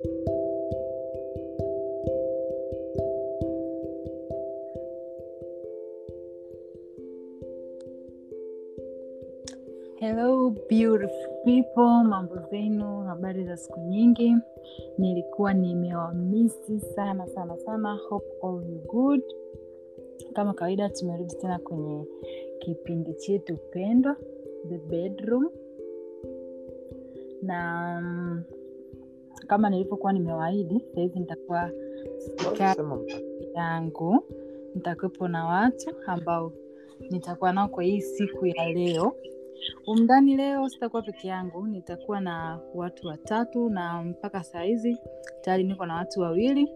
Hello beautiful people, mambo zenu, habari za siku nyingi. Nilikuwa nimewamisi sana sana sana. Hope all you good. Kama kawaida, tumerudi tena kwenye kipindi chetu pendwa The Bedroom, na kama nilivyokuwa nimewaahidi, sahizi nitakuwa yangu, nitakuwepo na watu ambao nitakuwa nao kwa hii siku ya leo. Umndani leo sitakuwa peke yangu nitakuwa na watu watatu na mpaka saa hizi tayari niko na watu wawili.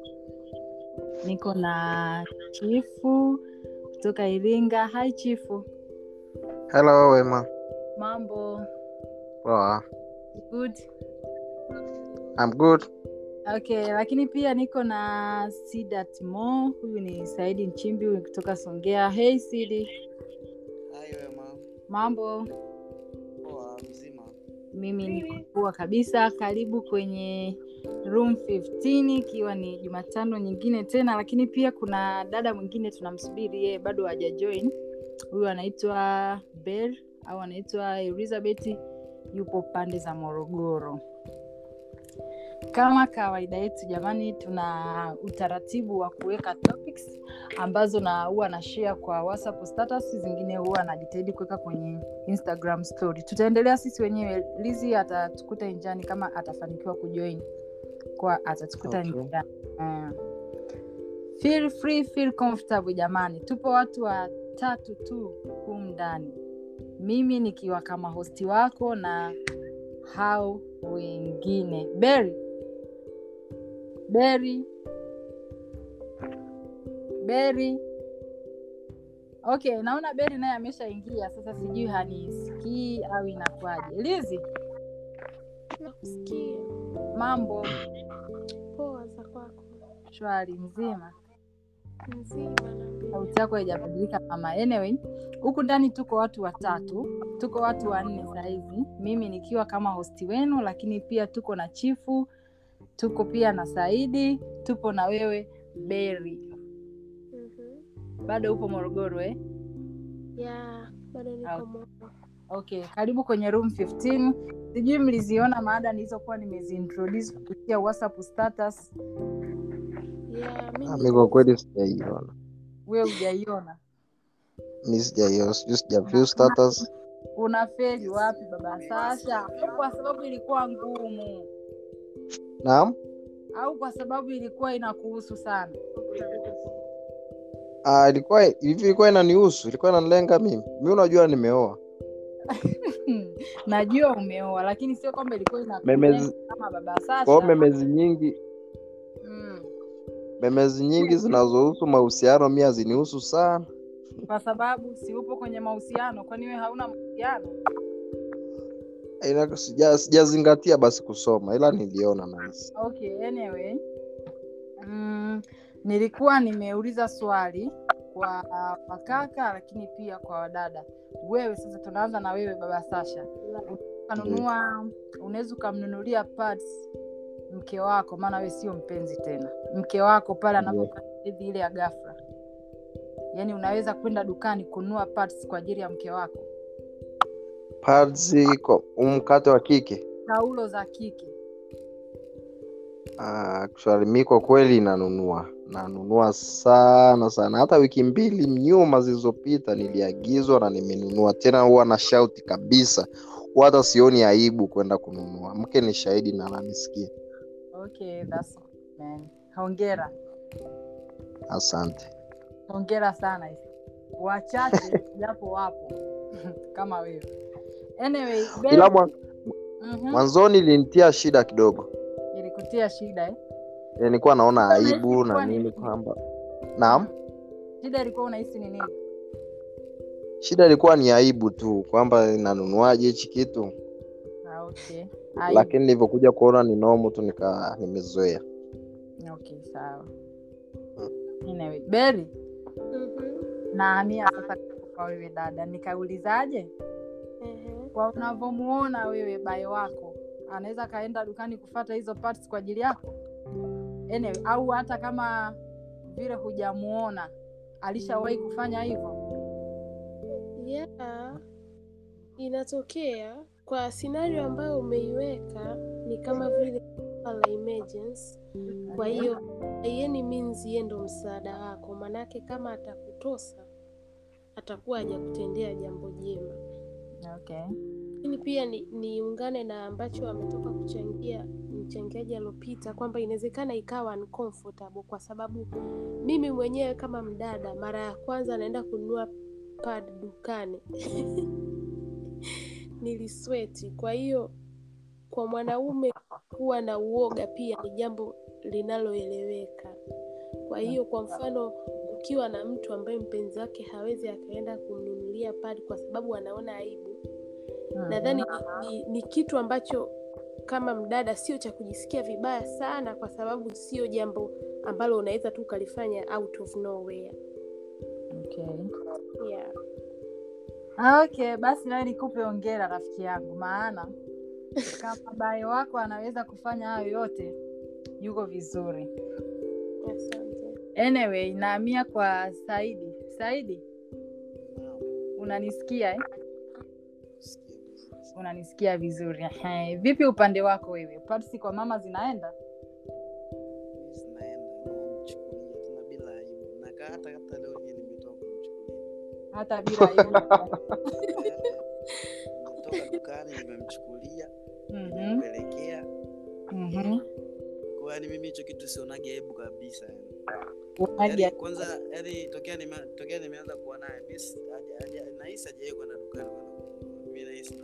Niko na chifu kutoka iringa. Hai chifu. Helo Wema. mambo. Poa. good I'm good. okay lakini pia niko na sidat mo huyu ni saidi nchimbi huyu kutoka songea. Hey sidi. Hai Wema, mambo? Poa mzima. mimi niko poa kabisa. Karibu kwenye room 15 ikiwa ni jumatano nyingine tena lakini pia kuna dada mwingine tunamsubiri yeye bado hajajoin. Huyu anaitwa bel au anaitwa elizabeth yupo pande za morogoro kama kawaida yetu jamani tuna utaratibu wa kuweka topics ambazo na huwa na share kwa whatsapp status zingine huwa najitahidi kuweka kwenye instagram story. Tutaendelea sisi wenyewe lizi atatukuta njani kama atafanikiwa kujoin. Kwa atatukuta Okay. mm. feel free feel comfortable jamani. Tupo watu watatu tu humu ndani. Mimi nikiwa kama hosti wako na hao wengine. Beri beri beri okay naona beri naye ameshaingia. Sasa sijui hanisikii au inakuwaje. Lizi nakusikia. Mambo. Poa za kwako. Shwari mzima. Mzima sauti yako haijabadilika mama. Anyway huku ndani tuko watu watatu. Tuko watu wanne sahizi mimi nikiwa kama hosti wenu lakini pia tuko na chifu tuko pia na saidi tupo na wewe beri Mhm. bado upo morogoro eh? yeah, bado niko okay karibu kwenye room 15 sijui mliziona maada nilizokuwa nimeziintroduce kupitia whatsapp status mi Ah, kwa kweli sijaiona. wewe hujaiona Mi sijaiona, sijui sijaview status. unafeli wapi baba sasha kwa sababu ilikuwa ngumu Naam. au kwa sababu ilikuwa inakuhusu sana uh, ilikuwa hivi ilikuwa inanihusu, ilikuwa inanilenga mimi. Mi unajua nimeoa. najua umeoa lakini sio kwamba ilikuwa Memezi kama baba kwa memezi nyingi, mm. memezi nyingi zinazohusu mahusiano mi hazinihusu sana. kwa sababu si upo kwenye mahusiano kwani we hauna mahusiano sijazingatia basi kusoma ila niliona nice. okay anyway. Mm, nilikuwa nimeuliza swali kwa wakaka lakini pia kwa wadada wewe sasa tunaanza na wewe baba sasha. Ukanunua unaweza ukamnunulia pads mke wako maana wewe sio mpenzi tena. Mke wako pale Ndio. ile ya gafra yaani unaweza kwenda dukani kununua pads kwa ajili ya mke wako Pads kwa mkate wa kike. taulo za kike. Ah, actually mi kwa kweli nanunua. Nanunua sana sana. Hata wiki mbili nyuma zilizopita niliagizwa na nimenunua. Tena huwa na shauti kabisa. Huwa hata sioni aibu kwenda kununua. Mke ni shahidi na ananisikia. Okay that's man. Hongera. Asante. Hongera sana. Wachache japo wapo. Kama wewe anyway Ben- ila mwa, Mhm. mwanzoni ilinitia shida kidogo ilikutia shida eh? Eh, nilikuwa naona aibu na ni nini kwamba naam shida ilikuwa unahisi ni nini shida ilikuwa ni aibu tu kwamba nanunuaje hichi kitu ah, okay Aibu. lakini nilivyokuja kuona ni nomo tu nika nimezoea okay sawa anyway beri mm-hmm. naamia sasa kwa wewe dada nikaulizaje. Kwa unavyomuona wewe bae wako. Anaweza akaenda dukani kufata hizo parts kwa ajili yako. Anyway, au hata kama vile hujamuona alishawahi kufanya hivyo? Yeah. Inatokea kwa scenario ambayo umeiweka ni kama vile la emergency. Kwa hiyo yeni means yeye ndo msaada wako. Manake kama atakutosa atakuwa hajakutendea jambo jema okay. pia ni- niungane na ambacho ametoka kuchangia mchangiaji aliopita kwamba inawezekana ikawa uncomfortable kwa sababu mimi mwenyewe kama mdada mara ya kwanza naenda kununua pad dukani. Nilisweti. Kwa hiyo kwa mwanaume kuwa na uoga pia ni jambo linaloeleweka. Kwa hiyo kwa mfano ukiwa na mtu ambaye mpenzi wake hawezi akaenda kumnunulia pad kwa sababu anaona aibu nadhani ni, ni, ni kitu ambacho kama mdada sio cha kujisikia vibaya sana kwa sababu sio jambo ambalo unaweza tu ukalifanya out of nowhere okay. yeah. Ah, okay basi nawe nikupe ongera rafiki yangu maana kama bayo wako anaweza kufanya hayo yote yuko vizuri asante anyway naamia kwa saidi saidi unanisikia eh? Unanisikia vizuri. Ehe. vipi upande wako wewe? Pasi kwa mama zinaenda? Hata bila dukani nimemchukulia Mhm, nimempelekea mhm. kwa yani mimi hicho kitu sionage aibu kabisa yani. Kwanza yani tokea nimeanza kuwa naye nahisi kwenda dukani mi nahisi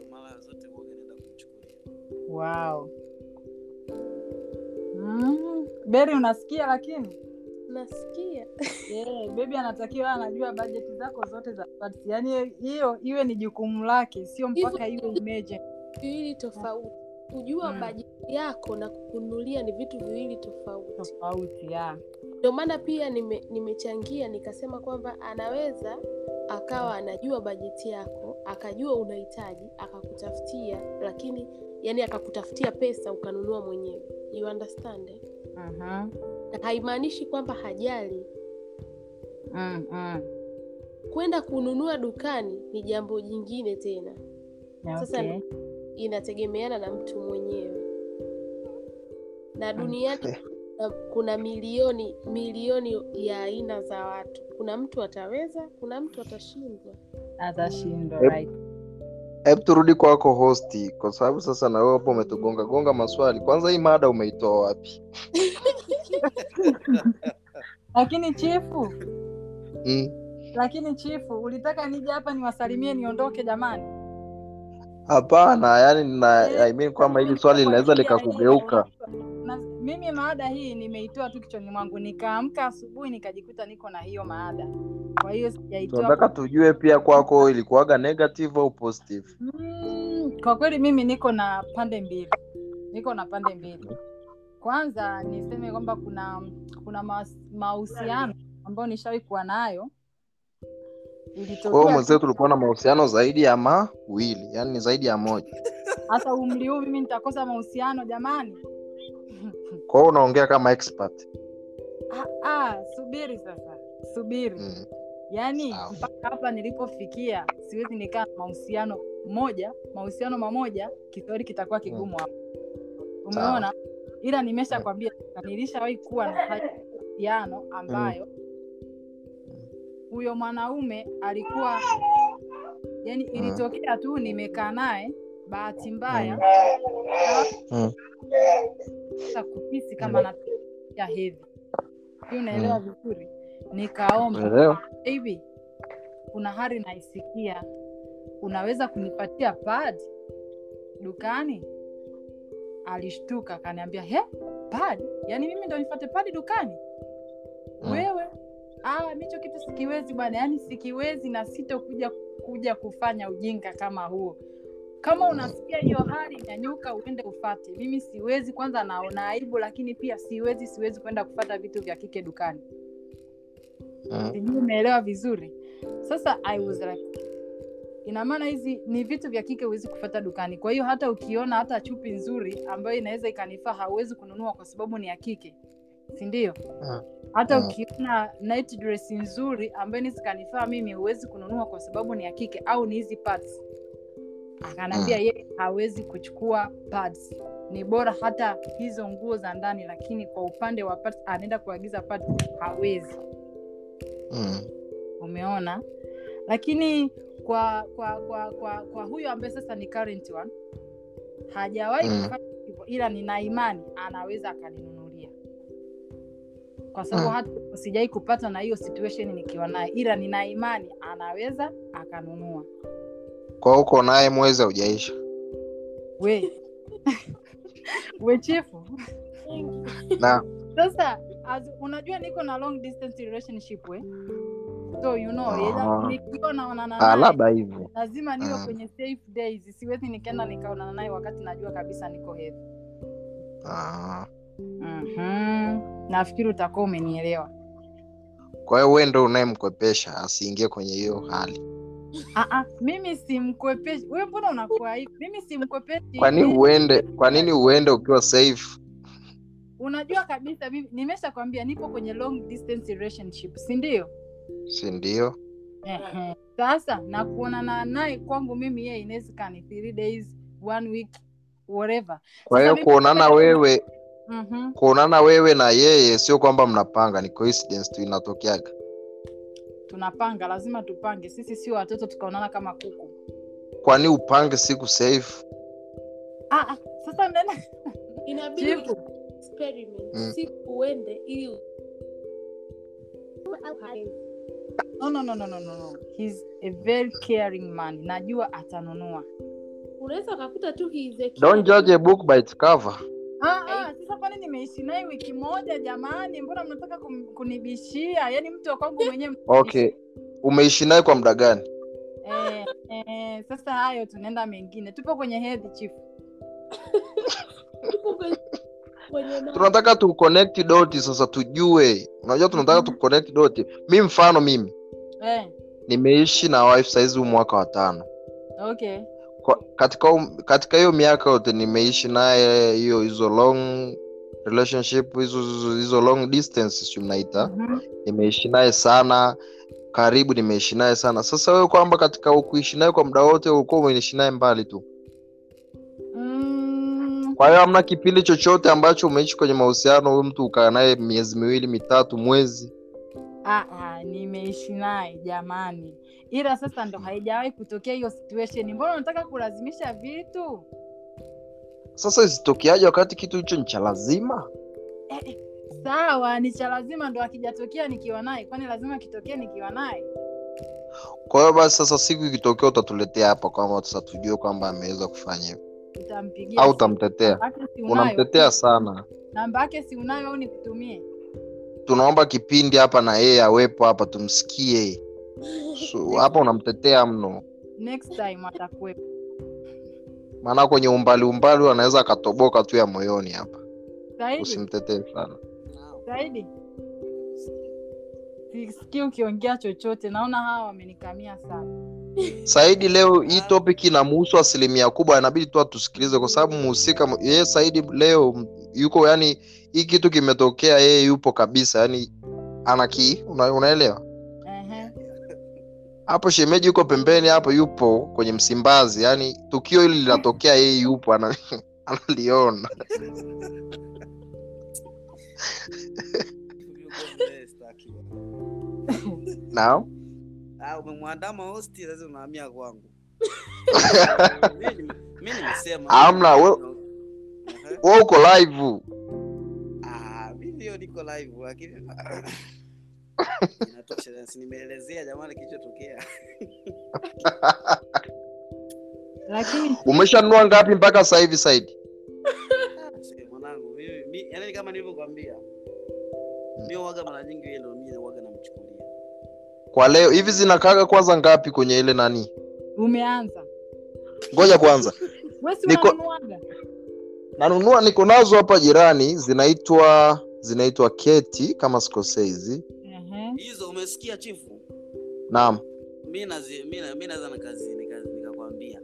wow. mm. beri unasikia lakini nasikia yeah, bebi anatakiwa anajua bajeti zako zote za pads. yaani hiyo iwe ni jukumu lake sio mpaka iwe imeje viwili tofauti kujua Mm. bajeti yako na kukunulia ni vitu viwili tofauti tofauti ya ndio maana pia nime- nimechangia nikasema kwamba anaweza akawa anajua bajeti yako akajua unahitaji akakutafutia lakini yani akakutafutia pesa ukanunua mwenyewe you understand eh? Mhm. na haimaanishi kwamba hajali Mm, mm. kwenda kununua dukani ni jambo jingine tena Sasa inategemeana na mtu mwenyewe na duniani kuna- kuna milioni milioni ya aina za watu kuna mtu ataweza kuna mtu atashindwa atashindwa Yep. right. Hebu turudi kwako hosti kwa sababu sasa na wewe hapo umetugonga gonga maswali. Kwanza hii mada umeitoa wapi? Lakini chifu. Mm. lakini chifu ulitaka nije hapa niwasalimie niondoke jamani? Hapana yani na, I mean kwamba hili swali linaweza likakugeuka mimi maada hii nimeitoa tu kichwani mwangu nikaamka asubuhi nikajikuta niko na hiyo maada kwa hiyo sijaitoa tunataka tujue pia kwako ilikuwaga negative au positive? Mm, kwa kweli mimi niko na pande mbili. Niko na pande mbili. Kwanza niseme kwamba kuna kuna mahusiano ambayo nishawahi kuwa nayo. Ilitokea mwenzetu tulikuwa na mahusiano zaidi ya mawili yani ni zaidi ya moja. Hasa umri huu mimi nitakosa mahusiano jamani kwao unaongea kama expert. Ah, ah, subiri sasa subiri. Mm. yaani mpaka hapa nilipofikia siwezi nikaa mahusiano moja mahusiano mamoja kiswahili kitakuwa kigumu hapo. Umeona? Ila nimesha kwambia nilishawahi kuwa na mahusiano ambayo huyo mwanaume alikuwa yani ilitokea tu nimekaa naye bahati mbaya Mm. kupisi kama natia hedhi hiyo unaelewa vizuri? Nikaomba hivi kuna hari naisikia? Unaweza kunipatia pad? Dukani? Alishtuka akaniambia he pad? Yaani mimi ndo nifate padi dukani? Mm. wewe? Ah, micho kitu sikiwezi bwana. Yaani sikiwezi na sitokuja kuja kufanya ujinga kama huo kama unasikia hiyo hali nyanyuka uende ufate. Mimi siwezi kwanza naona aibu lakini pia siwezi siwezi kwenda kufata vitu vya kike dukani. Mm. sijui umeelewa vizuri. Sasa i was like ina maana hizi ni vitu vya kike huwezi kufata dukani. Kwa hiyo hata ukiona hata chupi nzuri ambayo inaweza ikanifaa hauwezi kununua kwa sababu ni ya kike. Sindio Mm. hata Mm. ukiona night dress nzuri ambayo nizikanifaa mimi huwezi kununua kwa sababu ni ya kike au ni hizi pads akanaambia Mm. yeye hawezi kuchukua pads ni bora hata hizo nguo za ndani lakini kwa upande wa pads anaenda kuagiza pads hawezi mm. umeona lakini kwa kwa kwa kwa, kwa huyo ambaye sasa ni current one hajawahi Mm. kufanya hivyo ila nina imani anaweza akaninunulia kwa sababu Mm. hata sijawai kupata na hiyo situation nikiwa naye ila nina imani anaweza akanunua kwa uko naye mwezi haujaisha. We. We chifu. Na sasa as, unajua niko na long distance relationship we. So you know nikiwa naonana ah, labda hivyo. lazima niwe Mm. kwenye safe days. Siwezi nikaenda nikaonana naye wakati najua kabisa niko hedhi ah. mm-hmm. nafikiri utakuwa umenielewa. Kwa hiyo wewe ndo unayemkwepesha asiingie kwenye hiyo hali Ah, ah, mimi simkwepeshi. Wewe mbona unakuwa hivi? Mimi simkwepeshi. Kwa nini uende kwa nini uende ukiwa safe? Unajua kabisa mimi nimeshakwambia nipo kwenye long distance relationship si ndio? Si ndio? Ehe. sasa na kuonana naye kwangu mimi yeye inawezekani three days one week whatever. Kwa hiyo kuonana wewe mm-hmm. kuonana wewe na yeye sio kwamba mnapanga ni coincidence tu inatokeaga tunapanga lazima tupange. Sisi sio watoto tukaonana kama kuku. Kwani upange siku safe? Ah, ah, sasa mnaenda inabidi experiment. Mm. uende ili no, no, no, no, no, no, no. He's a very caring man. Najua atanunua. Unaweza ukakuta tu he is a don't judge a book by its cover ah, ah, sasa kwani nimeishi naye wiki moja jamani? Mbona mnataka kum- kunibishia? Yaani mtu wa kwangu mwenyewe okay. Umeishi naye kwa muda gani? Eh, eh, sasa hayo tunaenda mengine. Tupo kwenye hedhi chifu tunataka tu connect doti sasa tujue. Unajua tunataka tu connect doti mi mfano mimi. Eh, nimeishi na wife saizi huu mwaka wa tano. Okay Kwa- katika um- katika hiyo miaka yote nimeishi naye hiyo hizo long relationship hizo long distance si mnaita? Mhm. nimeishi naye sana karibu nimeishi naye sana. Sasa wewe kwamba katika ukuishi naye kwa muda wote ulikuwa umeishi naye mbali tu? Mm, kwa hiyo hamna kipindi chochote ambacho umeishi kwenye mahusiano huyu mtu ukaa naye miezi miwili mitatu mwezi ah, ah, nimeishi naye jamani. Ila sasa ndo haijawahi kutokea hiyo situation. Mbona unataka kulazimisha vitu? Sasa isitokeaje wakati kitu hicho ni cha lazima? Eh, eh, sawa ni cha lazima ndo akijatokea nikiwa naye. Kwani lazima kitokee nikiwa naye? Kwa hiyo basi sasa siku ikitokea utatuletea hapa kwamba sasa tujue kwamba ameweza kufanya hivyo. Au utamtetea? Unamtetea sana. Namba yake si unayo au nikutumie tunaomba kipindi hapa na yeye awepo hapa tumsikie. So, hapa unamtetea mno. Next time atakuwepo. Maana kwenye umbali umbali anaweza akatoboka tu ya moyoni hapa. Usimtetee sana. Zaidi. Sisikii ukiongea chochote. Naona hawa wamenikamia sana saidi leo hii topic inamuhusu asilimia kubwa inabidi tu atusikilize kwa sababu mhusika yeye saidi leo yuko yani hii kitu kimetokea yeye yupo kabisa yani anaki una, unaelewa? Hapo shemeji yuko pembeni hapo yupo kwenye msimbazi yani tukio hili linatokea yeye yupo ana, analiona. Na Ah, umemwandama hosti sasa unahamia kwangu. Mi nimesema. Hamna, we- wewe uko live. Ah, mimi niko live lakini inatosha si nimeelezea jamani kilichotokea. Lakini umeshanunua ngapi mpaka sasa hivi saidi Ah, mwanangu mimi yani kama nilivyokuambia mi waga mara nyingi ndo mimi waga namchukulia kwa leo hivi zinakaga kwanza ngapi kwenye ile nani? Umeanza. Ngoja kwanza. Niko- nanunua niko nazo hapa jirani zinaitwa zinaitwa keti kama sikosei hizi. Hizo umesikia chifu naam. Mi naweza nikakwambia.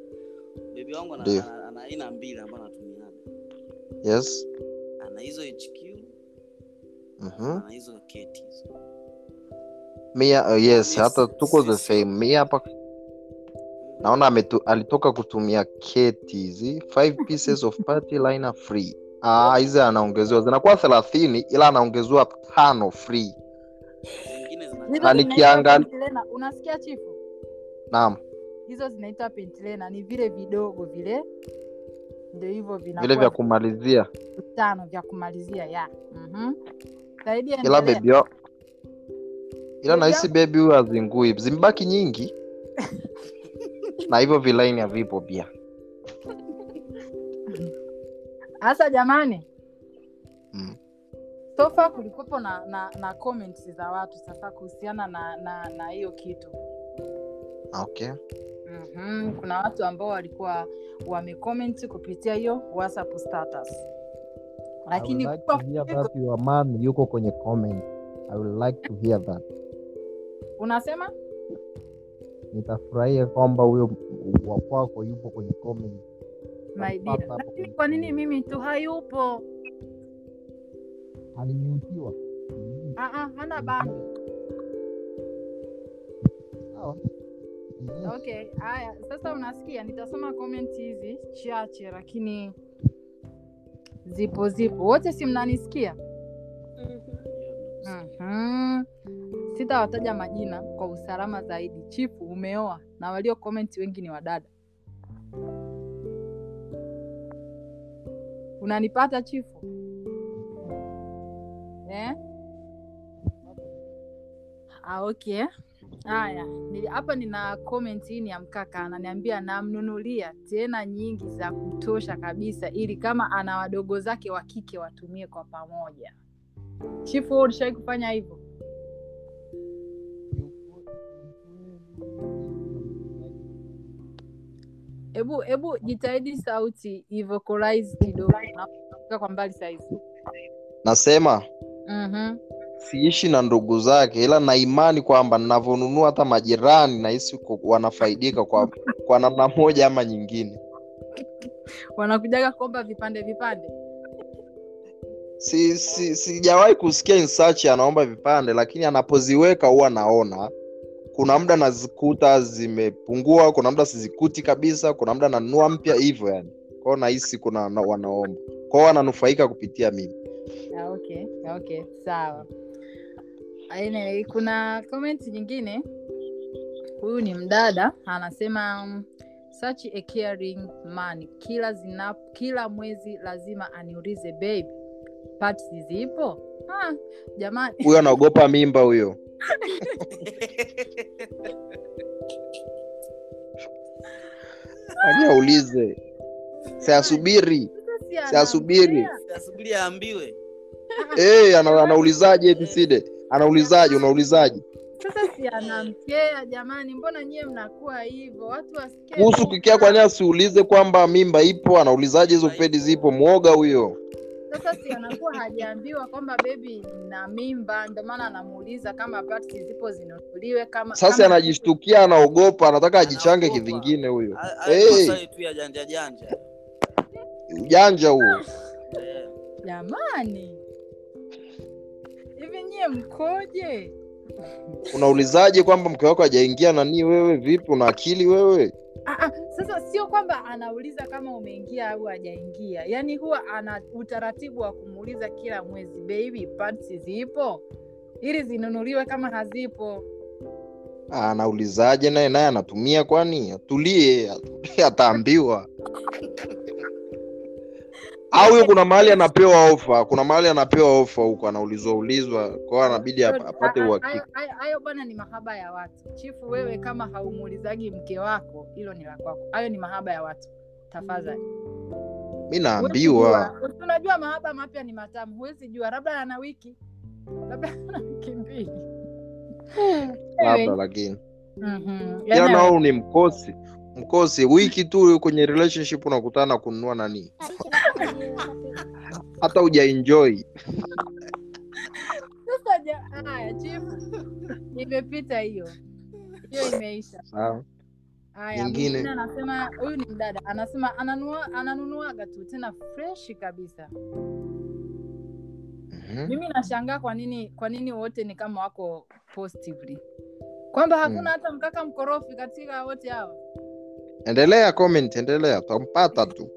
Bebi wangu ana aina mbili ambayo anatumiana. Yes. Ana hizo hq Mhm. ana hizo keti hizo Mia, uh, yes Yes, hata tuko the yes. same. Mi hapa naona ametu, alitoka kutumia keti hizi five pieces of party liner free. Ah, hizi anaongezewa zinakuwa thelathini ila anaongezewa tano free. Na nikiangalia- unasikia chifu? Naam. Hizo zinaitwa pentilena ni vile vidogo vile. Ndio hivyo vile vya kumalizia. tano vya kumalizia ya mm-hmm. ila bebi ila nahisi bebi huyo azingui zimbaki nyingi na hivyo vilaini havipo pia hasa jamani, Mm. sofa kulikuwepo na, na, na comments za watu sasa kuhusiana na na na hiyo kitu okay mm-hmm. Kuna watu ambao walikuwa wamecomment kupitia hiyo WhatsApp status, lakini I would like kwa to hear that your man yuko kwenye comment. I would like to hear that. Unasema Nitafurahia kwamba huyo wa kwako yupo kwenye comment. my dear, lakini kwa nini mimi tu hayupo? alimiutiwa Ah, ah, hana bangi Sawa. Okay, haya sasa, unasikia, nitasoma comment hizi chache, lakini zipo zipo, wote si mnanisikia? Mhm. Mhm. Sitawataja majina kwa usalama zaidi. Chifu, umeoa na walio komenti wengi ni wadada. Unanipata chifu? Eh? Ah, okay. Haya, hapa nina comment hii ni ya mkaka, ananiambia namnunulia tena nyingi za kutosha kabisa, ili kama ana wadogo zake wa kike watumie kwa pamoja. Chifu, ulishawai kufanya hivyo? Hebu hebu jitahidi sauti ivocalize kidogo, kwa mbali saizi. nasema Mhm. siishi na ndugu zake ila na imani kwamba ninavyonunua hata majirani nahisi wanafaidika kwa kwa namna moja ama nyingine Wanakujaga kuomba vipande vipande. si si sijawahi kusikia insachi anaomba vipande lakini anapoziweka huwa naona kuna muda nazikuta zimepungua kuna muda sizikuti kabisa kuna muda nanua mpya hivyo yani kwao nahisi kuna na- wanaomba kwao wananufaika kupitia mimi okay, okay, sawa. Anyway, kuna comment nyingine. Huyu ni mdada anasema such a caring man, kila zina, kila mwezi lazima aniulize baby, zipo? Ah, jamani. Huyo anaogopa mimba huyo. Aje aulize siasubiri sasa siasubiri aambiwe. Hey, ana, anaulizaje tiside anaulizaje unaulizaje? Sasa si jamani, mbona nyie mnakuwa hivyo? Watu wasikie kuhusu kikea kwani asiulize kwamba mimba ipo anaulizaje hizo fedi zipo mwoga huyo Sasa si anakuwa hajaambiwa kwamba bebi na mimba, ndio maana anamuuliza kama pati zipo zinunuliwe kama sasa anajishtukia anaogopa anataka ajichange kivingine huyo. Ujanja huo. Eh, Jamani, hivi nyie mkoje? Unaulizaje kwamba mke wako hajaingia nanii wewe? Vipi? Una akili wewe? Ah, ah, sasa sio kwamba anauliza kama umeingia au hajaingia, yaani huwa ana utaratibu wa kumuuliza kila mwezi, baby parts zipo? Ili zinunuliwe kama hazipo. Anaulizaje naye? Naye anatumia kwani? Atulie, ataambiwa au huyo kuna mahali anapewa ofa kuna mahali anapewa ofa huko anaulizwa ulizwa kwao anabidi apate uhakika hayo- bwana ni mahaba ya watu. Chifu, wewe kama haumuulizagi mke wako, hilo ni la kwako. Hayo ni mahaba ya watu, tafadhali. mi naambiwa. Unajua mahaba mapya ni matamu, huwezi jua, labda ana wiki, labda ana wiki mbili. labda lakini Mhm. ila Yaani, nao ni mkosi mkosi wiki tu kwenye relationship unakutana kununua nani? Hata ujaenjoy Sasa haya imepita hiyo, hiyo imeisha. haya mwingine anasema huyu ni mdada. Anasema ananua ananunuaga tu tena freshi kabisa. Mhm. mimi nashangaa kwa nini kwa nini wote ni kama wako positively. Kwamba hakuna Mm. hata mkaka mkorofi katika wote hawa endelea comment endelea utampata tu.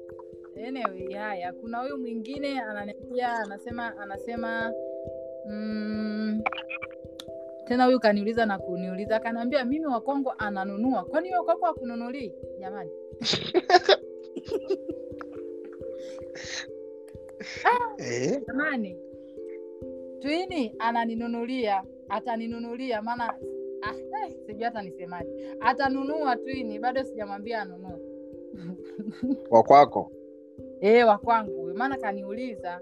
Anyway haya kuna huyu mwingine ananiambia anasema anasema mm, tena huyu kaniuliza na kuniuliza akaniambia mimi wakongo ananunua. Kwani kwako akununulii jamani. Eh? jamani. Twini ananinunulia ataninunulia maana ah, eh, sijui hata nisemaje. Atanunua twini bado sijamwambia anunue. Wa kwako? E, wakwangu kwangu. Maana kaniuliza.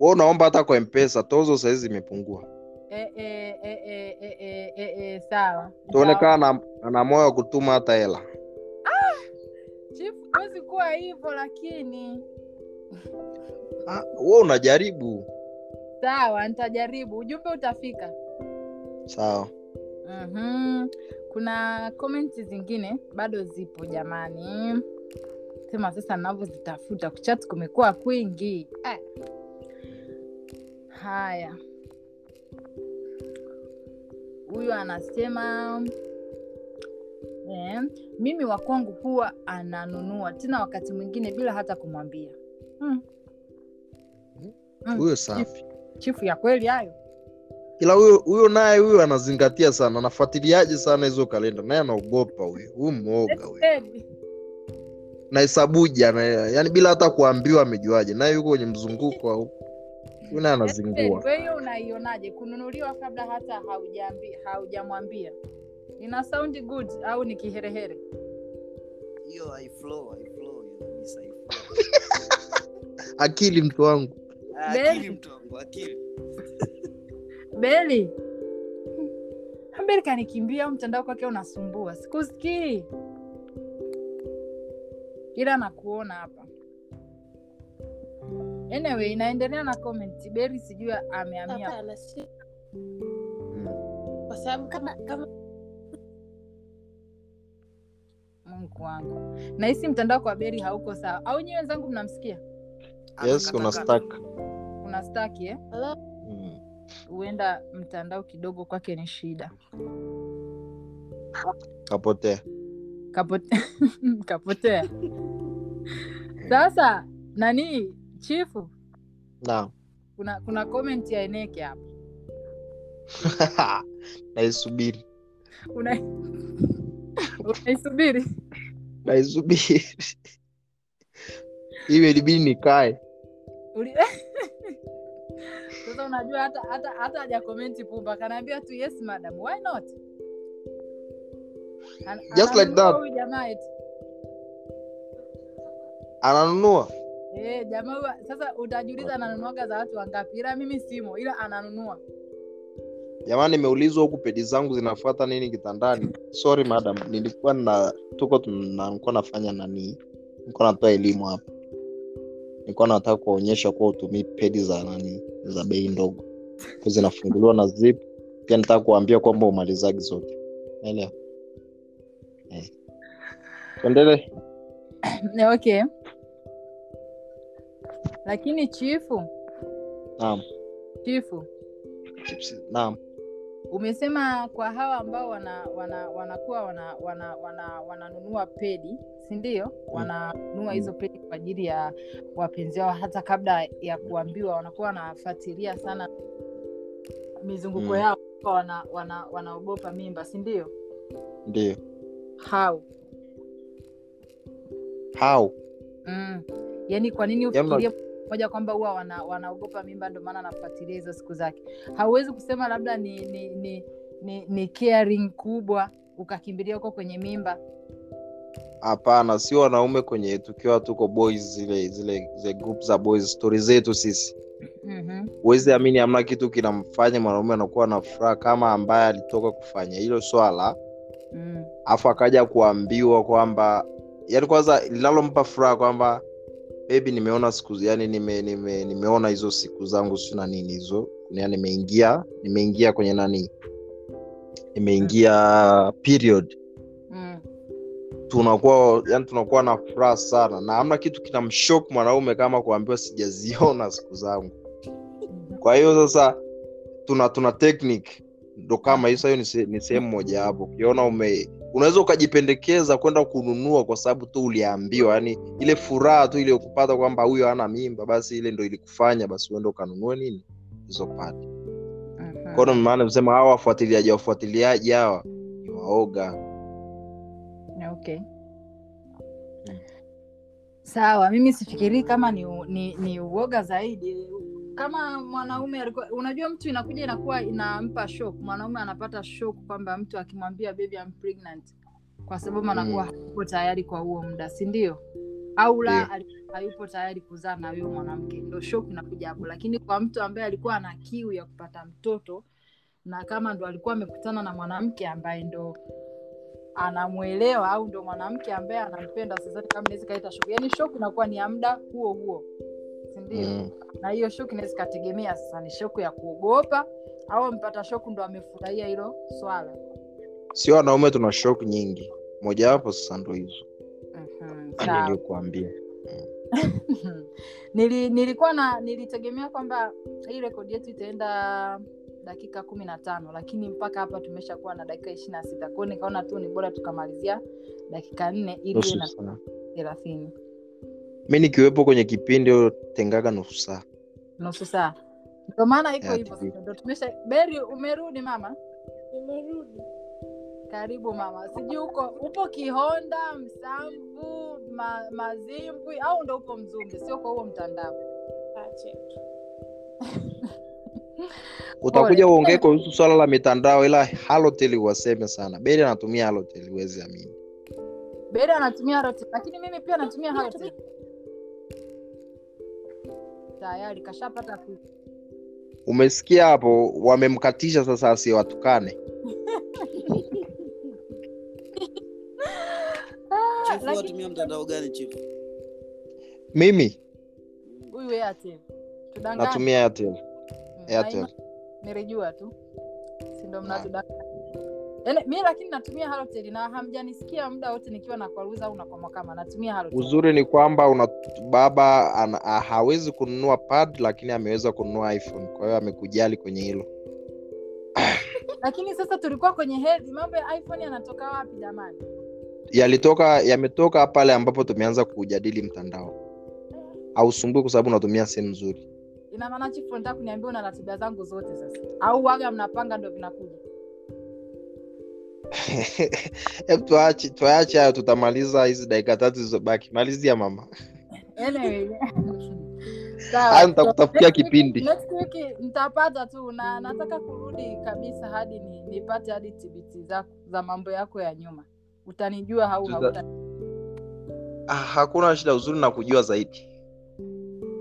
We unaomba hata kwa mpesa tozo sahizi imepungua e, e, e, e, e, e, e, e, sawa. Tuonekana ana, moyo wa kutuma hata hela. Chifu huwezi kuwa hivyo lakini. Ah, we unajaribu. Sawa nitajaribu. Ujumbe utafika. Sawa mm kuna komenti zingine bado zipo jamani sema sasa navyozitafuta kuchat kumekuwa kwingi eh. haya huyu anasema eh, mimi wa kwangu huwa ananunua tena wakati mwingine bila hata kumwambia mm. Mm. huyo safi chifu ya kweli hayo ila huyo huyo naye huyo anazingatia sana anafuatiliaje sana hizo kalenda? Naye anaogopa huyo huyu mwoga huyo. Kweli. nahesabuja na yani bila hata kuambiwa amejuaje naye yuko kwenye mzunguko au huyu naye anazingua. hiyo unaionaje? Kununuliwa kabla hata haujamwambia. Ina sound good au ni kiherehere? Hiyo haiflow haiflow hiyo kabisa akili mtu wangu. Akili mtu wangu akili beli. Beli kanikimbia au mtandao kwake unasumbua. Sikusikii. Ila nakuona hapa. Anyway inaendelea na comment. Beri sijui ameamia kwa sababu kama kama mungu wangu. Nahisi mtandao kwa beri hauko sawa. Au nyi wenzangu mnamsikia? Yes una stack. Kuna staki eh? Hello? mm. Huenda mtandao kidogo kwake ni shida. Kapotea Kapote... kapotea sasa nani? Chifu? Naam. Kuna kuna comment ya eneke hapa naisubiri. Una- unaisubiri? Naisubiri. Hiyo ilibidi nikae. Uli- sasa unajua hata hata hata hajakomenti pumba kanaambia tu yes madam why not? An- Just like that. huyu jamaa eti. Ananunua? Eh, jamaa sasa utajiuliza ananunuaga za watu wangapi ila mimi simo ila ananunua. Jamani nimeulizwa huku pedi zangu zinafuata nini kitandani. Sorry madam nilikuwa na tuko nilikuwa nafanya nani nilikuwa natoa elimu hapa. Nilikuwa nataka kuwaonyesha kuwa utumii pedi za nani za bei ndogo. Zinafunguliwa na zip. Pia nitaka kuambia kwamba umalizagi zote. Naelewa? Eh. tuendelee. Okay. Lakini chifu? Naam. Chifu? Naam umesema kwa hawa ambao wana wana wanakuwa wana wana wana wananunua pedi si ndio? Wananunua hizo pedi kwa ajili ya wapenzi wao hata kabla ya kuambiwa wanakuwa wanafuatilia sana mizunguko Mm. yao wana, wana, wanaogopa mimba si ndio? Ndio. How? How? Mm. yaani kwa nini ufikirie moja kwamba huwa wana, wanaogopa mimba ndio maana anafuatilia hizo siku zake hauwezi kusema labda ni ni ni, ni, ni caring kubwa ukakimbilia huko kwenye mimba hapana sio wanaume kwenye tukiwa tuko boys zile zile zile group za boys stori zetu sisi mm-hmm. huwezi amini hamna kitu kinamfanya mwanaume anakuwa na furaha kama ambaye alitoka kufanya hilo swala mm. afu akaja kuambiwa kwamba yani kwanza linalompa furaha kwamba bebi nimeona siku yani nime, nime, nimeona hizo siku zangu si na nini hizo. Yani nimeingia nimeingia kwenye nani? Nimeingia period. Mm. tunakuwa yani tunakuwa na furaha sana. Na amna kitu kinamshok mwanaume kama kuambiwa sijaziona siku zangu. Kwa hiyo sasa tuna tuna technique ndo kama hiyo hiyo ni sehemu moja hapo. Ukiona ume unaweza ukajipendekeza kwenda kununua kwa sababu tu uliambiwa yani ile furaha tu iliyokupata kwamba huyo ana mimba basi ile ndo ilikufanya basi uende ukanunue nini? Hizo pati Mhm. maana msema hawa wafuatiliaji wafuatiliaji hawa ni waoga. Okay. Sawa mimi sifikirii kama ni, ni, ni uoga zaidi kama mwanaume alikuwa unajua mtu inakuja inakuwa inampa shock. Mwanaume anapata shock kwamba mtu akimwambia baby I'm pregnant kwa sababu anakuwa Mm. hayupo tayari kwa huo muda si ndio? Au la yeah. hayupo tayari kuzaa na huyo mwanamke ndo shock inakuja hapo. Lakini kwa mtu ambaye alikuwa ana kiu ya kupata mtoto na kama ndo alikuwa amekutana na mwanamke ambaye ndo anamwelewa au ndo mwanamke ambaye anampenda sidhani kama naweza kaita shock. Yani shock inakuwa ni ya muda huo huo sindio? Mm. na hiyo shok inaweza ikategemea sasa ni shoku ya kuogopa au mpata shoku ndo amefurahia hilo swala. Sio wanaume tuna shok nyingi. Mojawapo sasa ndo hizo. Mhm, niliyokuambia. Nili, nilikuwa na nilitegemea kwamba hii rekodi yetu itaenda dakika kumi na tano lakini mpaka hapa tumeshakuwa na dakika ishiri na sita. Kwao nikaona tu ni bora tukamalizia dakika nne ili na thelathini mi nikiwepo kwenye kipindi tengaga nusu saa. Nusu saa. Ndio maana iko hivyo. Ndo tumesha beri umerudi mama? Umerudi karibu mama. Sijui uko upo kihonda msamvu ma, mazimbwi au ndo upo mzumbe? Sio kwa huo mtandao. Utakuja uongee kuhusu swala la mitandao ila halotel waseme sana. Beri anatumia halotel uwezi amini. Beri anatumia Halotel, lakini mimi pia natumia Halotel. Tayari kashapata ku- umesikia hapo wamemkatisha sasa asiwatukane. Ah, watumia mtandao gani chifu? Mimi? Huyu Airtel. Natumia airtel. Mm, airtel. nilijua tu. Sindo mnatudanganya Yaani, mi lakini natumia Halotel na hamjanisikia muda wote nikiwa na kwaruza au nakwamwakama natumia Halotel. uzuri ni kwamba una baba ana, hawezi kununua pad lakini ameweza kununua iphone. Kwa hiyo amekujali kwenye hilo. Lakini sasa tulikuwa kwenye hedhi mambo ya iphone yanatoka wapi jamani? Yalitoka yametoka pale ambapo tumeanza kujadili mtandao. Ausumbui kwa sababu unatumia sehemu nzuri. Ina maana chifu nataka kuniambia una ratiba zangu zote sasa? Au waga mnapanga ndo vinakuja tuache hayo tutamaliza hizi dakika tatu zilizobaki. Malizia mama. Anyway. Nitakutafutia kipindi. nitapata tu na nataka kurudi kabisa hadi ni, nipate hadi tbt zako za mambo yako ya nyuma. Utanijua hau hauta? Ah, hakuna shida uzuri na kujua zaidi.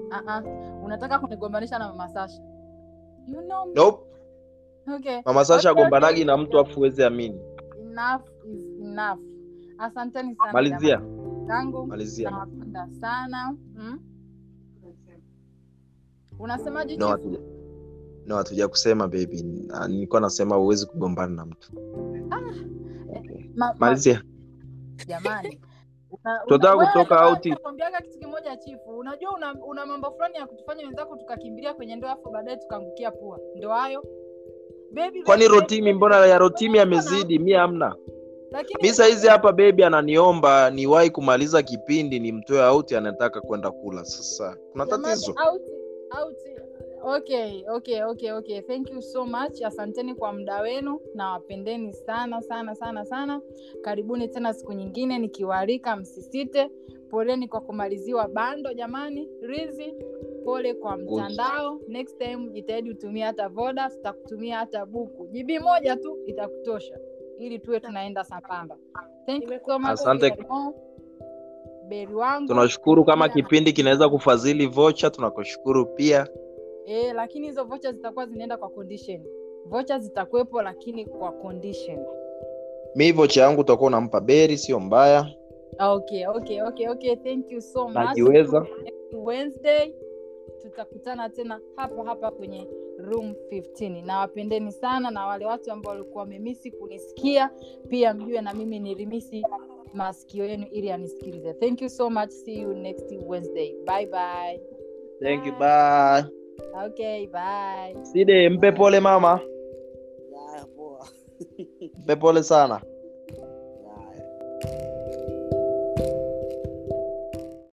Uh-uh. unataka kunigombanisha na mama Sasha? You know me. nope. okay. Mama sasha agombanagi okay. na mtu afu amini enough is enough. Asanteni sana malizia. zangu. Malizia. Nawapenda sana. Hmm? unasemaje no hatuja no hatuja kusema baby. Nilikuwa nasema huwezi kugombana na mtu. Okay. Ma- ma- malizia. Jamani. Tunataka kutoka auti. nakwambiaga kitu kimoja chifu. Unajua una, una mambo fulani ya kutufanya wenzako tukakimbilia kwenye ndoa afu baadaye tukaangukia pua. Ndo hayo Baby, kwani rotimi mbona ya rotimi amezidi? Mi amna mi sahizi hapa bebi ananiomba niwahi kumaliza kipindi nimtoe auti anataka kwenda kula. Sasa kuna tatizo? okay okay okay okay. Thank you so much. Asanteni kwa muda wenu. Na wapendeni sana sana sana sana. Karibuni tena siku nyingine nikiwaalika msisite. Poleni kwa kumaliziwa bando jamani. Rizi pole kwa mtandao. Next time jitahidi utumie hata voda tutakutumia hata buku. Jibi moja tu itakutosha. Ili tuwe tunaenda sambamba. Thank you so much Asante. Beri- wangu. Tunashukuru kama kipindi kinaweza kufadhili vocha tunakushukuru pia. E, lakini hizo vocha zitakuwa zinaenda kwa condition. Vocha zitakuwepo lakini kwa condition. mi vocha yangu utakuwa unampa beri sio mbaya. Okay, okay, okay, okay. Thank you so much. najiweza. Wednesday tutakutana tena hapa hapa kwenye room 15 na wapendeni sana na wale watu ambao walikuwa wamemisi kunisikia. Pia mjue na mimi nilimisi masikio yenu ili anisikilize thank you so much. See you next wednesday. Bye bye. Thank you bye. Okay bye. Side mpe pole mama. Mpe pole sana